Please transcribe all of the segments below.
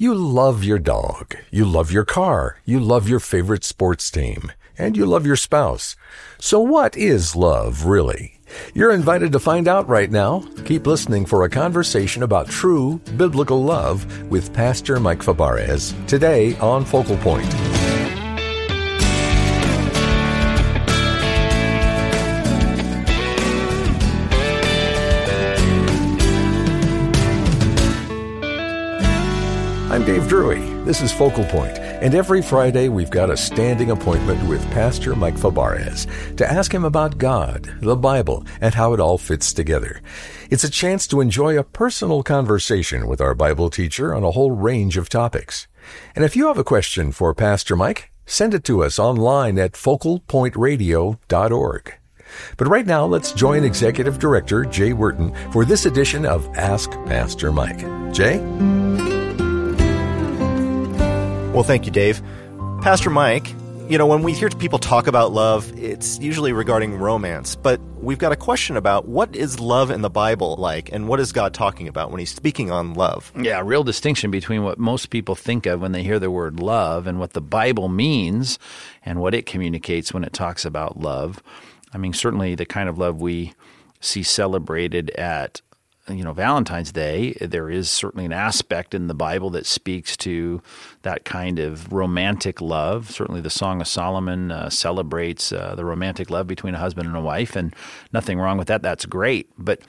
You love your dog, you love your car, you love your favorite sports team, and you love your spouse. So what is love really? You're invited to find out right now. Keep listening for a conversation about true biblical love with Pastor Mike Fabarez today on Focal Point. I'm Dave Drury. This is Focal Point, and every Friday we've got a standing appointment with Pastor Mike Fabarez to ask him about God, the Bible, and how it all fits together. It's a chance to enjoy a personal conversation with our Bible teacher on a whole range of topics. And if you have a question for Pastor Mike, send it to us online at focalpointradio.org. But right now, let's join Executive Director Jay Wharton for this edition of Ask Pastor Mike. Jay? Well, thank you, Dave. Pastor Mike, you know, when we hear people talk about love, it's usually regarding romance, but we've got a question about what is love in the Bible like, and what is God talking about when he's speaking on love? Yeah, a real distinction between what most people think of when they hear the word love and what the Bible means and what it communicates when it talks about love. I mean, certainly the kind of love we see celebrated at you know Valentine's Day, there is certainly an aspect in the Bible that speaks to that kind of romantic love. Certainly, the Song of Solomon uh, celebrates uh, the romantic love between a husband and a wife, and nothing wrong with that. That's great. But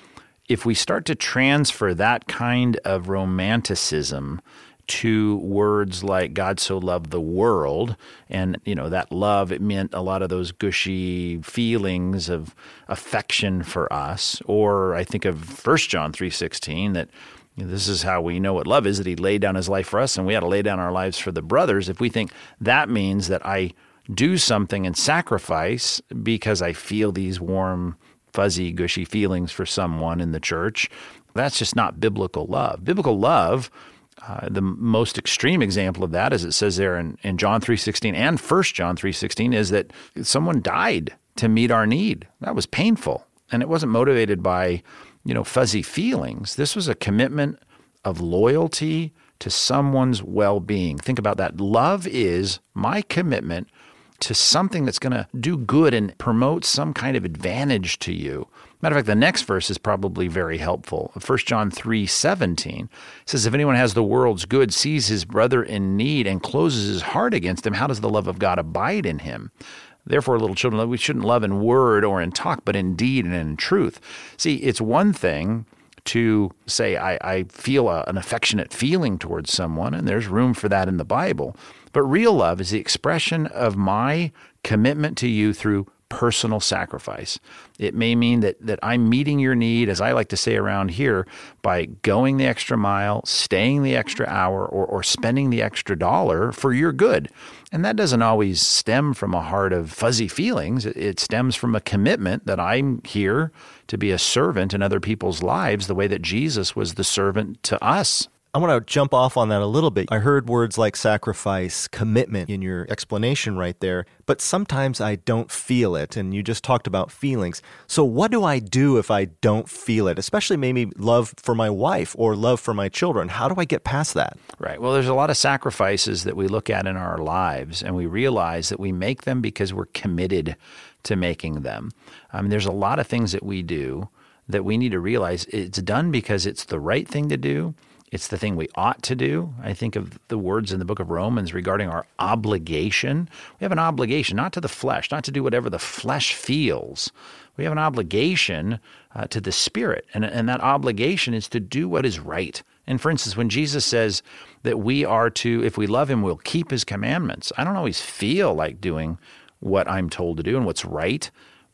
if we start to transfer that kind of romanticism to words like God so loved the world and you know that love it meant a lot of those gushy feelings of affection for us. Or I think of 1 John 3:16 that you know, this is how we know what love is that he laid down his life for us and we had to lay down our lives for the brothers. If we think that means that I do something and sacrifice because I feel these warm fuzzy gushy feelings for someone in the church that's just not biblical love. Biblical love uh, the most extreme example of that, as it says there in, in John 3.16 and 1 John 3.16, is that someone died to meet our need. That was painful. And it wasn't motivated by, you know, fuzzy feelings. This was a commitment of loyalty to someone's well-being. Think about that. Love is my commitment to something that's going to do good and promote some kind of advantage to you. Matter of fact, the next verse is probably very helpful. 1 John 3 17 says, If anyone has the world's good, sees his brother in need, and closes his heart against him, how does the love of God abide in him? Therefore, little children, we shouldn't love in word or in talk, but in deed and in truth. See, it's one thing to say, I, I feel a, an affectionate feeling towards someone, and there's room for that in the Bible. But real love is the expression of my commitment to you through personal sacrifice. It may mean that that I'm meeting your need, as I like to say around here, by going the extra mile, staying the extra hour, or, or spending the extra dollar for your good. And that doesn't always stem from a heart of fuzzy feelings. It, stems from a commitment that I'm here to be a servant in other people's lives, the way that Jesus was the servant to us. I want to jump off on that a little bit. I heard words like sacrifice, commitment in your explanation right there, but sometimes I don't feel it. And you just talked about feelings. So, what do I do if I don't feel it, especially maybe love for my wife or love for my children? How do I get past that? Right. Well, there's a lot of sacrifices that we look at in our lives, and we realize that we make them because we're committed to making them. I mean, there's a lot of things that we do that we need to realize it's done because it's the right thing to do it's the thing we ought to do. I think of the words in the book of Romans regarding our obligation. We have an obligation, not to the flesh, not to do whatever the flesh feels. We have an obligation uh, to the Spirit, and, and that obligation is to do what is right. And for instance, when Jesus says that we are to, if we love Him, we'll keep His commandments, I don't always feel like doing what I'm told to do and what's right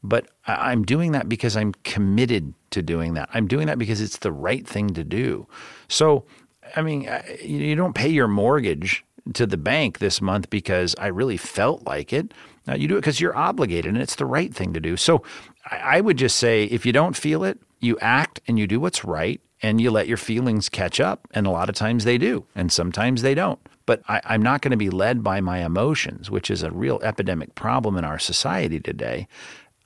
but I'm doing that because I'm committed to doing that. I'm doing that because it's the right thing to do. So, I mean, you don't pay your mortgage to the bank this month because I really felt like it. Now, You do it because you're obligated and it's the right thing to do. So, I would just say if you don't feel it, you act and you do what's right and you let your feelings catch up. And a lot of times they do, and sometimes they don't. But I, am not going to be led by my emotions, which is a real epidemic problem in our society today.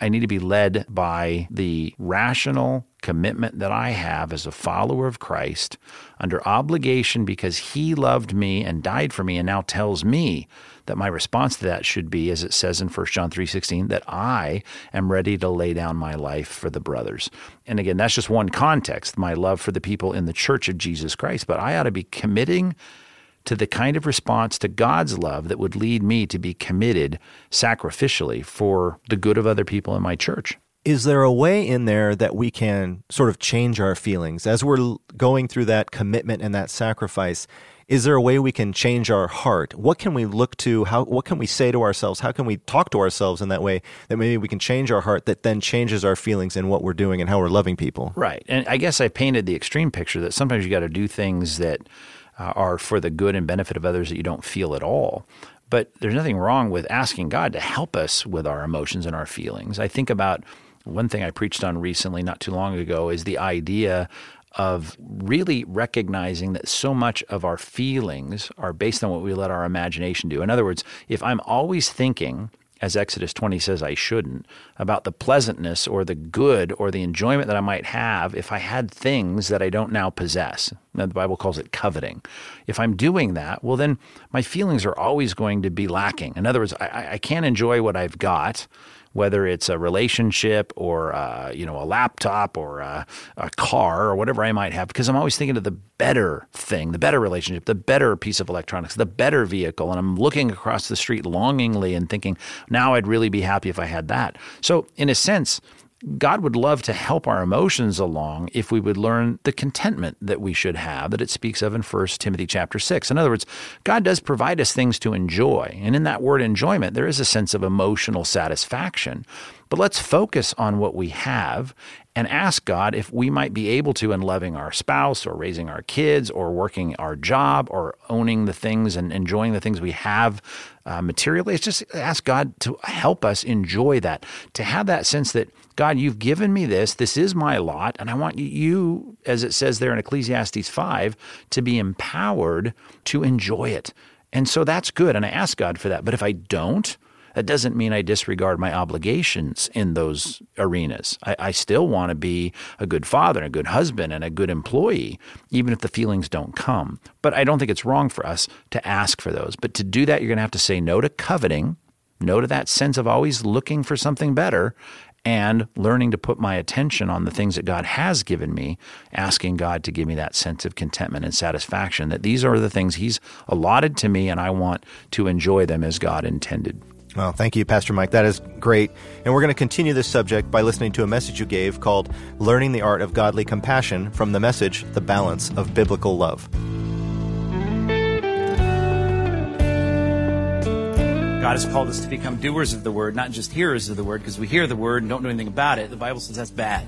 I need to be led by the rational commitment that I have as a follower of Christ under obligation because he loved me and died for me and now tells me that my response to that should be as it says in 1 John 3:16 that I am ready to lay down my life for the brothers. And again, that's just one context, my love for the people in the church of Jesus Christ, but I ought to be committing to the kind of response to God's love that would lead me to be committed sacrificially for the good of other people in my church. Is there a way in there that we can sort of change our feelings as we're going through that commitment and that sacrifice? Is there a way we can change our heart? What can we look to? How, what can we say to ourselves? How can we talk to ourselves in that way that maybe we can change our heart that then changes our feelings in what we're doing and how we're loving people? Right. And I guess I painted the extreme picture that sometimes you got to do things that uh, are for the good and benefit of others that you don't feel at all. But there's nothing wrong with asking God to help us with our emotions and our feelings. I think about one thing I preached on recently, not too long ago, is the idea of really recognizing that so much of our feelings are based on what we let our imagination do. In other words, if I'm always thinking, as Exodus 20 says I shouldn't, about the pleasantness or the good or the enjoyment that I might have if I had things that I don't now possess. The Bible calls it coveting. If I'm doing that, well, then my feelings are always going to be lacking. In other words, I, I can't enjoy what I've got whether it's a relationship or uh, you know a laptop or a, a, car or whatever I might have, because I'm always thinking of the better thing, the better relationship, the better piece of electronics, the better vehicle, and I'm looking across the street longingly and thinking, now I'd really be happy if I had that. So in a sense, God would love to help our emotions along if we would learn the contentment that we should have that it speaks of in 1 Timothy chapter 6. In other words, God does provide us things to enjoy. And in that word enjoyment, there is a sense of emotional satisfaction. But let's focus on what we have and ask God if we might be able to, in loving our spouse or raising our kids or working our job or owning the things and enjoying the things we have uh, materially, it's just ask God to help us enjoy that, to have that sense that, God, you've given me this, this is my lot, and I want you, as it says there in Ecclesiastes 5, to be empowered to enjoy it. And so that's good, and I ask God for that. But if I don't, that doesn't mean I disregard my obligations in those arenas. I, I still want to be a good father, and a good husband, and a good employee, even if the feelings don't come. But I don't think it's wrong for us to ask for those. But to do that, you're going to have to say no to coveting, no to that sense of always looking for something better, and learning to put my attention on the things that God has given me, asking God to give me that sense of contentment and satisfaction that these are the things He's allotted to me and I want to enjoy them as God intended. Well, thank you, Pastor Mike. That is great. And we're going to continue this subject by listening to a message you gave called Learning the Art of Godly Compassion from the message, The Balance of Biblical Love. God has called us to become doers of the word, not just hearers of the word, because we hear the word and don't do anything about it. The Bible says that's bad.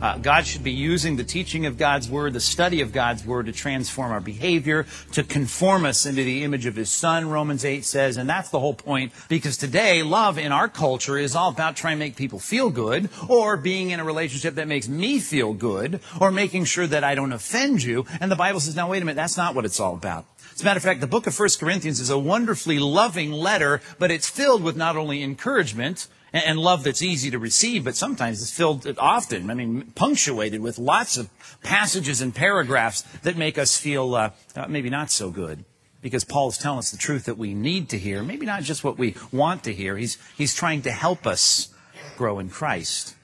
Uh, God should be using the teaching of God's Word, the study of God's Word to transform our behavior, to conform us into the image of His Son, Romans 8 says. And that's the whole point because today, love in our culture is all about trying to make people feel good or being in a relationship that makes me feel good or making sure that I don't offend you. And the Bible says, now wait a minute, that's not what it's all about. As a matter of fact, the book of 1 Corinthians is a wonderfully loving letter, but it's filled with not only encouragement, and love that's easy to receive, but sometimes it's filled often, I mean, punctuated with lots of passages and paragraphs that make us feel uh, uh, maybe not so good. Because Paul is telling us the truth that we need to hear, maybe not just what we want to hear. He's, he's trying to help us grow in Christ.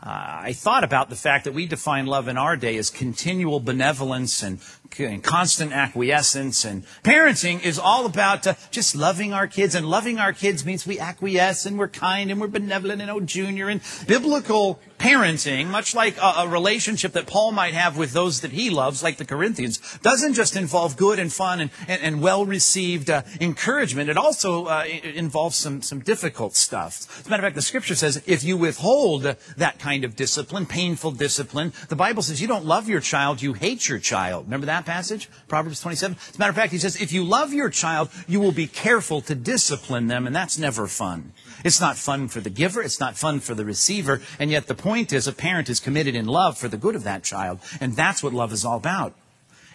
Uh, I thought about the fact that we define love in our day as continual benevolence and, and constant acquiescence. And parenting is all about uh, just loving our kids. And loving our kids means we acquiesce and we're kind and we're benevolent and oh, junior. And biblical parenting, much like a, a, relationship that Paul might have with those that he loves, like the Corinthians, doesn't just involve good and fun and, and, and well received uh, encouragement. It also uh, involves some, some difficult stuff. As a matter of fact, the scripture says if you withhold that kind of discipline, painful discipline, the Bible says you don't love your child, you hate your child. Remember that passage? Proverbs 27? As a matter of fact, he says if you love your child, you will be careful to discipline them, and that's never fun. It's not fun for the giver, it's not fun for the receiver, and yet the point is a parent is committed in love for the good of that child, and that's what love is all about.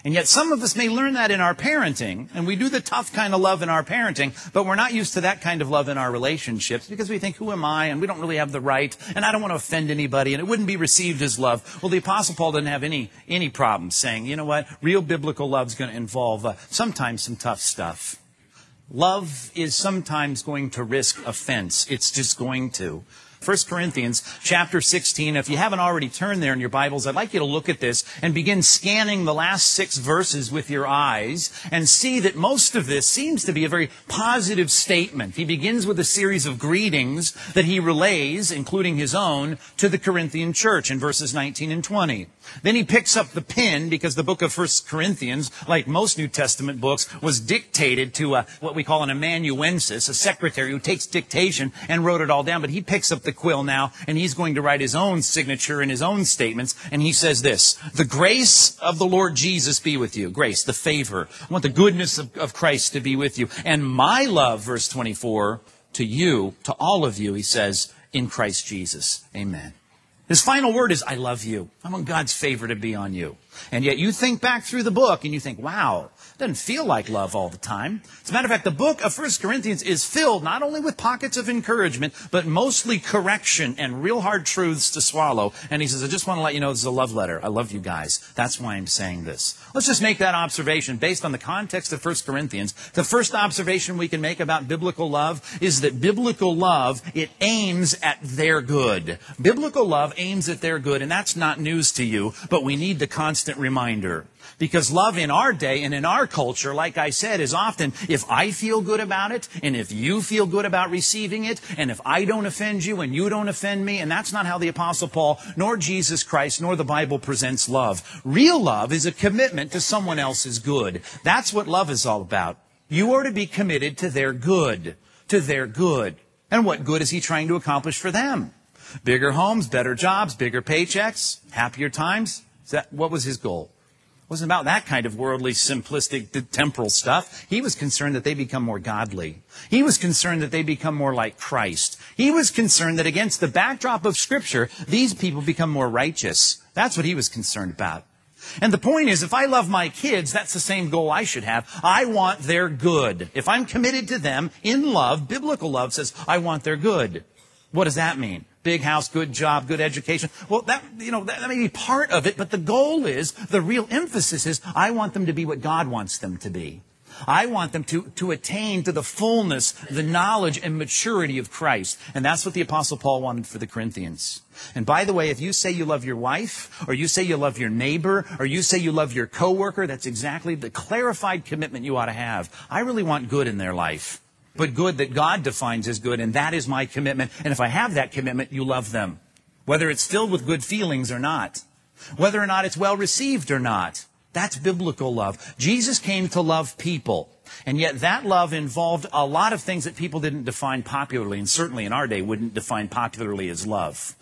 And yet some of us may learn that in our parenting, and we do the tough kind of love in our parenting, but we're not used to that kind of love in our relationships because we think, who am I? And we don't really have the right, and I don't want to offend anybody, and it wouldn't be received as love. Well, the Apostle Paul didn't have any, any problem saying, you know what? Real biblical love is going to involve uh, sometimes some tough stuff. Love is sometimes going to risk offense. It's just going to. 1 Corinthians chapter 16. If you haven't already turned there in your Bibles, I'd like you to look at this and begin scanning the last six verses with your eyes and see that most of this seems to be a very positive statement. He begins with a series of greetings that he relays, including his own, to the Corinthian church in verses 19 and 20. Then he picks up the pen because the book of 1 Corinthians, like most New Testament books, was dictated to a, what we call an amanuensis, a secretary who takes dictation and wrote it all down. But he picks up the quill now and he's going to write his own signature and his own statements. And he says this, the grace of the Lord Jesus be with you. Grace, the favor. I want the goodness of, of Christ to be with you. And my love, verse 24, to you, to all of you, he says, in Christ Jesus. Amen. His final word is, I love you. I want God's favor to be on you. And yet you think back through the book and you think, wow, doesn't feel like love all the time. As a matter of fact, the book of 1 Corinthians is filled not only with pockets of encouragement, but mostly correction and real hard truths to swallow. And he says, I just want to let you know this is a love letter. I love you guys. That's why I'm saying this. Let's just make that observation based on the context of 1 Corinthians. The first observation we can make about biblical love is that biblical love, it aims at their good. Biblical love aims at their good, and that's not news to you, but we need the constant reminder. Because love in our day and in our culture, like I said, is often if I feel good about it and if you feel good about receiving it and if I don't offend you and you don't offend me, and that's not how the Apostle Paul nor Jesus Christ nor the Bible presents love. Real love is a commitment to someone else's good. That's what love is all about. You are to be committed to their good, to their good. And what good is he trying to accomplish for them? Bigger homes, better jobs, bigger paychecks, happier times? That, what was his goal? It wasn't about that kind of worldly, simplistic, temporal stuff. He was concerned that they become more godly. He was concerned that they become more like Christ. He was concerned that against the backdrop of Scripture, these people become more righteous. That's what he was concerned about. And the point is, if I love my kids, that's the same goal I should have. I want their good. If I'm committed to them in love, biblical love says, I want their good. What does that mean? Big house, good job, good education. Well, that, you know, that, that, may be part of it, but the goal is, the real emphasis is, I want them to be what God wants them to be. I want them to, to attain to the fullness, the knowledge and maturity of Christ. And that's what the apostle Paul wanted for the Corinthians. And by the way, if you say you love your wife, or you say you love your neighbor, or you say you love your coworker, that's exactly the clarified commitment you ought to have. I really want good in their life but good that God defines as good, and that is my commitment. And if I have that commitment, you love them. Whether it's filled with good feelings or not. Whether or not it's well received or not. That's biblical love. Jesus came to love people. And yet that love involved a lot of things that people didn't define popularly, and certainly in our day wouldn't define popularly as love.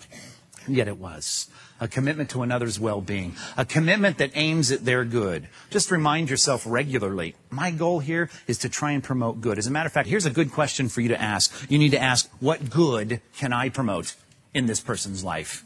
And yet it was a commitment to another's well being, a commitment that aims at their good. Just remind yourself regularly my goal here is to try and promote good. As a matter of fact, here's a good question for you to ask. You need to ask, what good can I promote in this person's life?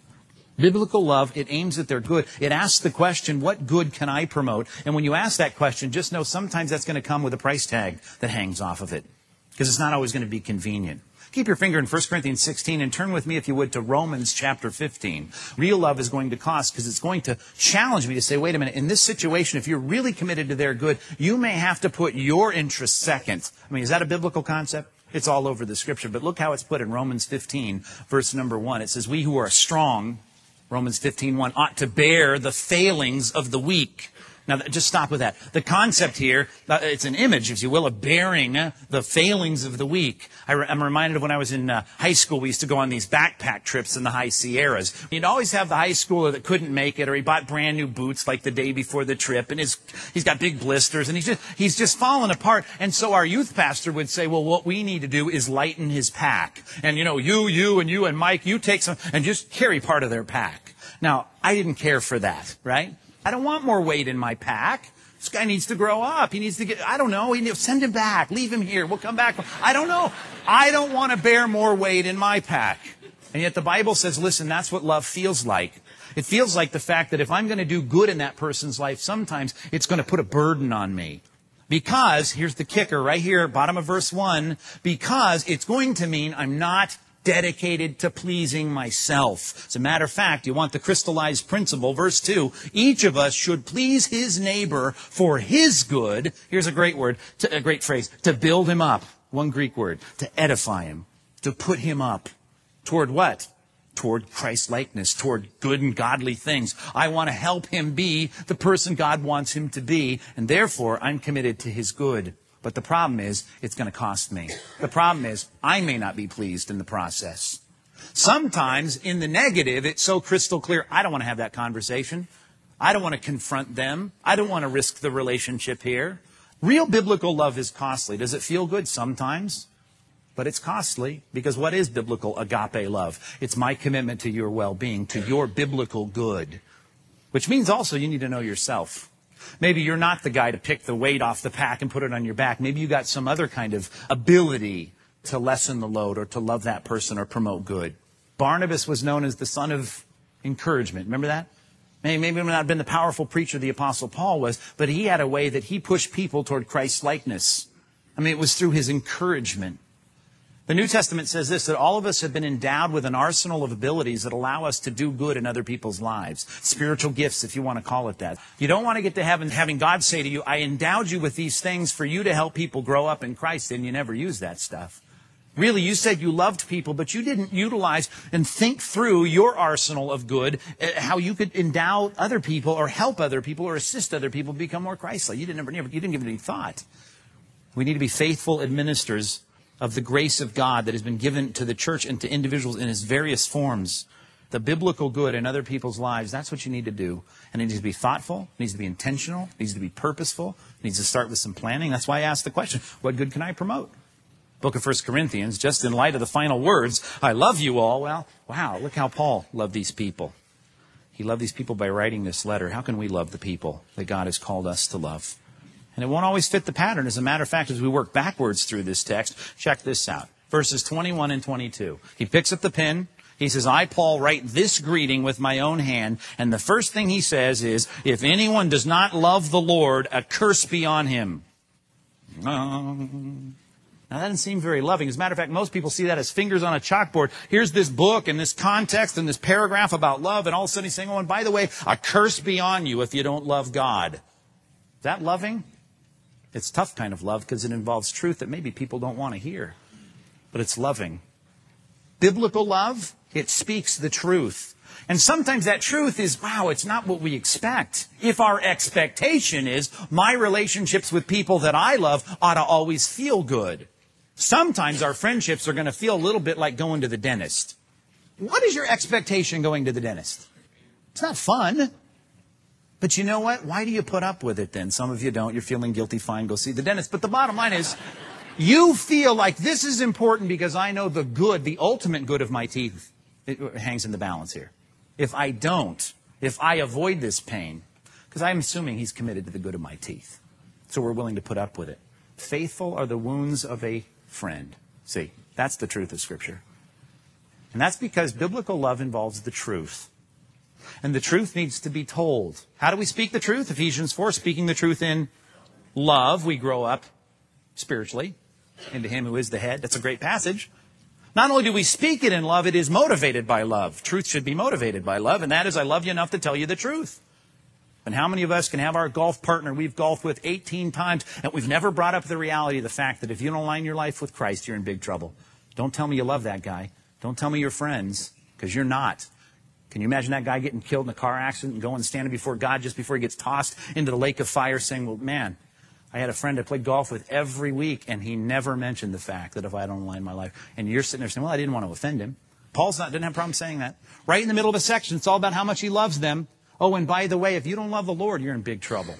Biblical love, it aims at their good. It asks the question, what good can I promote? And when you ask that question, just know sometimes that's going to come with a price tag that hangs off of it. Because it's not always going to be convenient. Keep your finger in 1 Corinthians 16 and turn with me, if you would, to Romans chapter 15. Real love is going to cost because it's going to challenge me to say, wait a minute, in this situation, if you're really committed to their good, you may have to put your interests second. I mean, is that a biblical concept? It's all over the scripture, but look how it's put in Romans 15, verse number 1. It says, We who are strong, Romans 15, 1, ought to bear the failings of the weak now, just stop with that. The concept here, uh, it's an image, if you will, of bearing the failings of the weak. I am reminded of when I was in uh, high school, we used to go on these backpack trips in the high Sierras. You'd always have the high schooler that couldn't make it, or he bought brand new boots like the day before the trip, and his, he's got big blisters, and he's just, he's just falling apart. And so our youth pastor would say, well, what we need to do is lighten his pack. And you know, you, you, and you, and Mike, you take some, and just carry part of their pack. Now, I didn't care for that, right? I don't want more weight in my pack. This guy needs to grow up. He needs to get, I don't know, he, send him back. Leave him here. We'll come back. I don't know. I don't want to bear more weight in my pack. And yet the Bible says, listen, that's what love feels like. It feels like the fact that if I'm going to do good in that person's life, sometimes it's going to put a burden on me. Because, here's the kicker right here, bottom of verse 1, because it's going to mean I'm not dedicated to pleasing myself. As a matter of fact, you want the crystallized principle. Verse 2, each of us should please his neighbor for his good. Here's a great word, to, a great phrase, to build him up. One Greek word, to edify him, to put him up. Toward what? Toward Christ likeness, toward good and godly things. I want to help him be the person God wants him to be, and therefore I'm committed to his good. But the problem is, it's going to cost me. The problem is, I may not be pleased in the process. Sometimes, in the negative, it's so crystal clear, I don't want to have that conversation. I don't want to confront them. I don't want to risk the relationship here. Real biblical love is costly. Does it feel good? Sometimes. But it's costly because what is biblical agape love? It's my commitment to your well being, to your biblical good. Which means also you need to know yourself. Maybe you're not the guy to pick the weight off the pack and put it on your back. Maybe you got some other kind of ability to lessen the load or to love that person or promote good. Barnabas was known as the son of encouragement. Remember that? Maybe, he he not have been the powerful preacher the apostle Paul was, but he had a way that he pushed people toward Christ's likeness. I mean, it was through his encouragement. The New Testament says this that all of us have been endowed with an arsenal of abilities that allow us to do good in other people's lives. Spiritual gifts, if you want to call it that. You don't want to get to heaven having God say to you, I endowed you with these things for you to help people grow up in Christ, and you never use that stuff. Really, you said you loved people, but you didn't utilize and think through your arsenal of good, eh, how you could endow other people or help other people or assist other people become more Christ-like. You didn't, never, you didn't give it any thought. We need to be faithful administrators of the grace of God that has been given to the church and to individuals in its various forms. The biblical good in other people's lives, that's what you need to do. And it needs to be thoughtful, it needs to be intentional, it needs to be purposeful, it needs to start with some planning. That's why I asked the question, what good can I promote? Book of 1 Corinthians, just in light of the final words, I love you all. Well, wow, look how Paul loved these people. He loved these people by writing this letter. How can we love the people that God has called us to love? And it won't always fit the pattern. As a matter of fact, as we work backwards through this text, check this out. Verses 21 and 22. He picks up the pen. He says, I, Paul, write this greeting with my own hand. And the first thing he says is, if anyone does not love the Lord, a curse be on him. Now, that doesn't seem very loving. As a matter of fact, most people see that as fingers on a chalkboard. Here's this book and this context and this paragraph about love, and all of a sudden he's saying, oh, and by the way, a curse be on you if you don't love God. Is that loving? It's tough kind of love because it involves truth that maybe people don't want to hear. But it's loving. Biblical love, it speaks the truth. And sometimes that truth is, wow, it's not what we expect. If our expectation is my relationships with people that I love ought to always feel good. Sometimes our friendships are going to feel a little bit like going to the dentist. What is your expectation going to the dentist? It's not fun. But you know what? Why do you put up with it then? Some of you don't. You're feeling guilty. Fine, go see the dentist. But the bottom line is, you feel like this is important because I know the good, the ultimate good of my teeth, it hangs in the balance here. If I don't, if I avoid this pain, because I'm assuming he's committed to the good of my teeth. So we're willing to put up with it. Faithful are the wounds of a friend. See, that's the truth of Scripture. And that's because biblical love involves the truth. And the truth needs to be told. How do we speak the truth? Ephesians 4, speaking the truth in love. We grow up spiritually into Him who is the head. That's a great passage. Not only do we speak it in love, it is motivated by love. Truth should be motivated by love, and that is, I love you enough to tell you the truth. And how many of us can have our golf partner we've golfed with 18 times, and we've never brought up the reality of the fact that if you don't align your life with Christ, you're in big trouble. Don't tell me you love that guy. Don't tell me you're friends, because you're not. Can you imagine that guy getting killed in a car accident and going standing before God just before he gets tossed into the lake of fire saying, well, man, I had a friend I played golf with every week, and he never mentioned the fact that if I don't align my life, and you're sitting there saying, well, I didn't want to offend him. Paul's not, didn't have a problem saying that. Right in the middle of a section, it's all about how much he loves them. Oh, and by the way, if you don't love the Lord, you're in big trouble.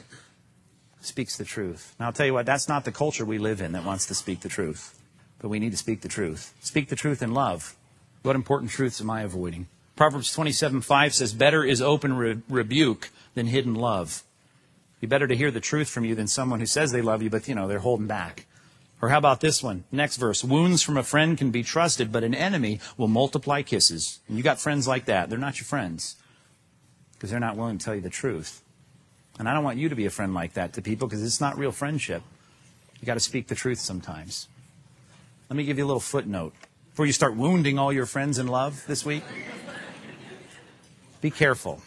Speaks the truth. Now, I'll tell you what, that's not the culture we live in that wants to speak the truth. But we need to speak the truth. Speak the truth in love. What important truths am I avoiding? Proverbs 27 5 says, Better is open re- rebuke than hidden love. Be better to hear the truth from you than someone who says they love you, but, you know, they're holding back. Or how about this one? Next verse. Wounds from a friend can be trusted, but an enemy will multiply kisses. And you got friends like that. They're not your friends. because they're not willing to tell you the truth. And I don't want you to be a friend like that to people because it's not real friendship. You got to speak the truth sometimes. Let me give you a little footnote before you start wounding all your friends in love this week. Be careful.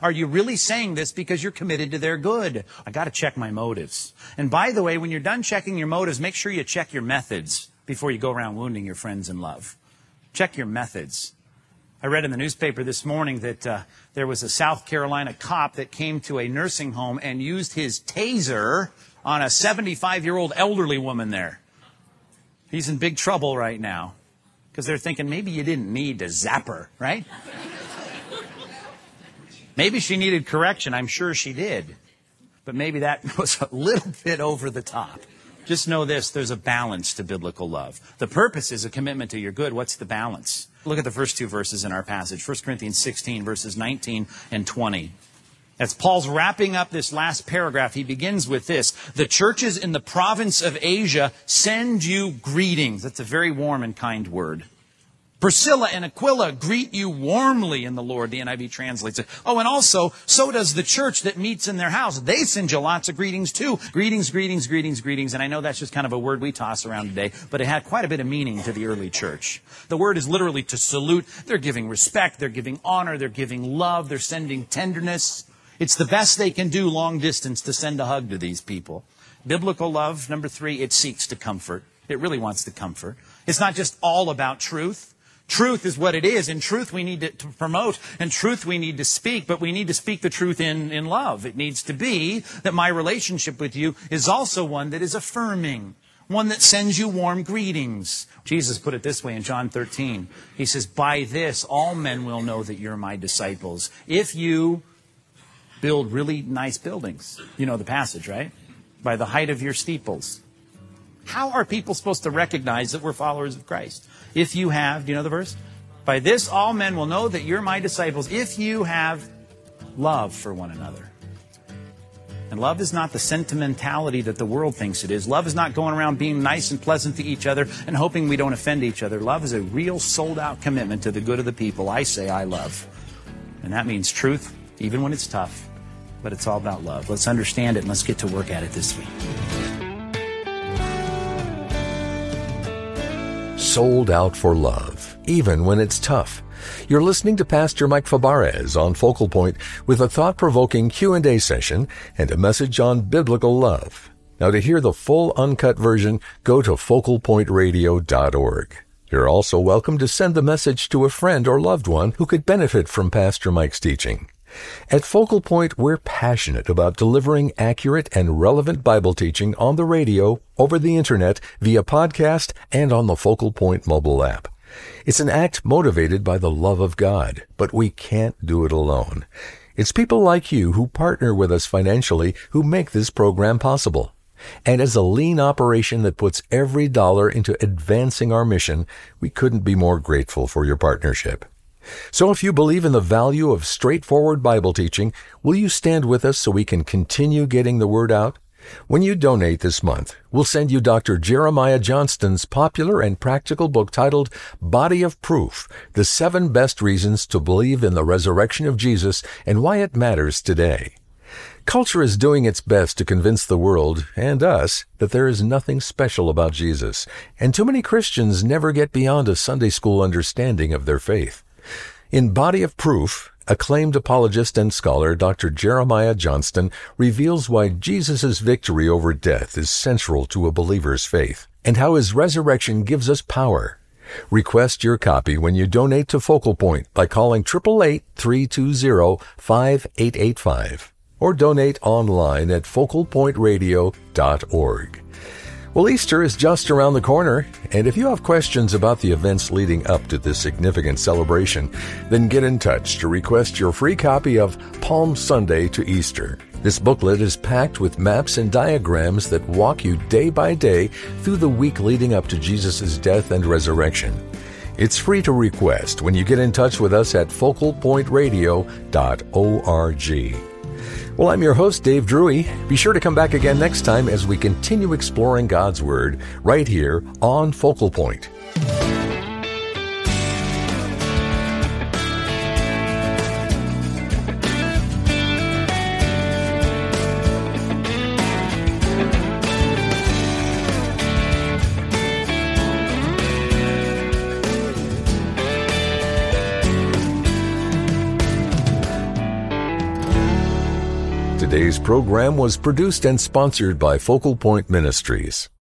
Are you really saying this because you're committed to their good? I got to check my motives. And by the way, when you're done checking your motives, make sure you check your methods before you go around wounding your friends in love. Check your methods. I read in the newspaper this morning that uh, there was a South Carolina cop that came to a nursing home and used his taser on a 75 year old elderly woman there. He's in big trouble right now because they're thinking maybe you didn't need to zap her, right? Maybe she needed correction. I'm sure she did. But maybe that was a little bit over the top. Just know this there's a balance to biblical love. The purpose is a commitment to your good. What's the balance? Look at the first two verses in our passage 1 Corinthians 16, verses 19 and 20. As Paul's wrapping up this last paragraph, he begins with this The churches in the province of Asia send you greetings. That's a very warm and kind word. Priscilla and Aquila greet you warmly in the Lord, the NIV translates it. Oh, and also, so does the church that meets in their house. They send you lots of greetings too. Greetings, greetings, greetings, greetings. And I know that's just kind of a word we toss around today, but it had quite a bit of meaning to the early church. The word is literally to salute. They're giving respect, they're giving honor, they're giving love, they're sending tenderness. It's the best they can do long distance to send a hug to these people. Biblical love, number three, it seeks to comfort. It really wants to comfort. It's not just all about truth. Truth is what it is, and truth we need to, to, promote, and truth we need to speak, but we need to speak the truth in, in love. It needs to be that my relationship with you is also one that is affirming, one that sends you warm greetings. Jesus put it this way in John 13. He says, By this all men will know that you're my disciples. If you build really nice buildings. You know the passage, right? By the height of your steeples. How are people supposed to recognize that we're followers of Christ? If you have, do you know the verse? By this all men will know that you're my disciples if you have love for one another. And love is not the sentimentality that the world thinks it is. Love is not going around being nice and pleasant to each other and hoping we don't offend each other. Love is a real sold out commitment to the good of the people I say I love. And that means truth, even when it's tough. But it's all about love. Let's understand it and let's get to work at it this week. Sold out for love, even when it's tough. You're listening to Pastor Mike Fabarez on Focal Point with a thought-provoking Q&A session and a message on biblical love. Now to hear the full uncut version, go to focalpointradio.org. You're also welcome to send the message to a friend or loved one who could benefit from Pastor Mike's teaching. At Focal Point, we're passionate about delivering accurate and relevant Bible teaching on the radio, over the internet, via podcast, and on the Focal Point mobile app. It's an act motivated by the love of God, but we can't do it alone. It's people like you who partner with us financially who make this program possible. And as a lean operation that puts every dollar into advancing our mission, we couldn't be more grateful for your partnership. So if you believe in the value of straightforward Bible teaching, will you stand with us so we can continue getting the word out? When you donate this month, we'll send you Dr. Jeremiah Johnston's popular and practical book titled Body of Proof, The Seven Best Reasons to Believe in the Resurrection of Jesus and Why It Matters Today. Culture is doing its best to convince the world, and us, that there is nothing special about Jesus, and too many Christians never get beyond a Sunday school understanding of their faith. In Body of Proof, acclaimed apologist and scholar Dr. Jeremiah Johnston reveals why Jesus' victory over death is central to a believer's faith and how his resurrection gives us power. Request your copy when you donate to Focal Point by calling 888-320-5885 or donate online at focalpointradio.org. Well, Easter is just around the corner, and if you have questions about the events leading up to this significant celebration, then get in touch to request your free copy of Palm Sunday to Easter. This booklet is packed with maps and diagrams that walk you day by day through the week leading up to Jesus' death and resurrection. It's free to request when you get in touch with us at focalpointradio.org. Well, I'm your host, Dave Drury. Be sure to come back again next time as we continue exploring God's Word right here on Focal Point. Today's program was produced and sponsored by Focal Point Ministries.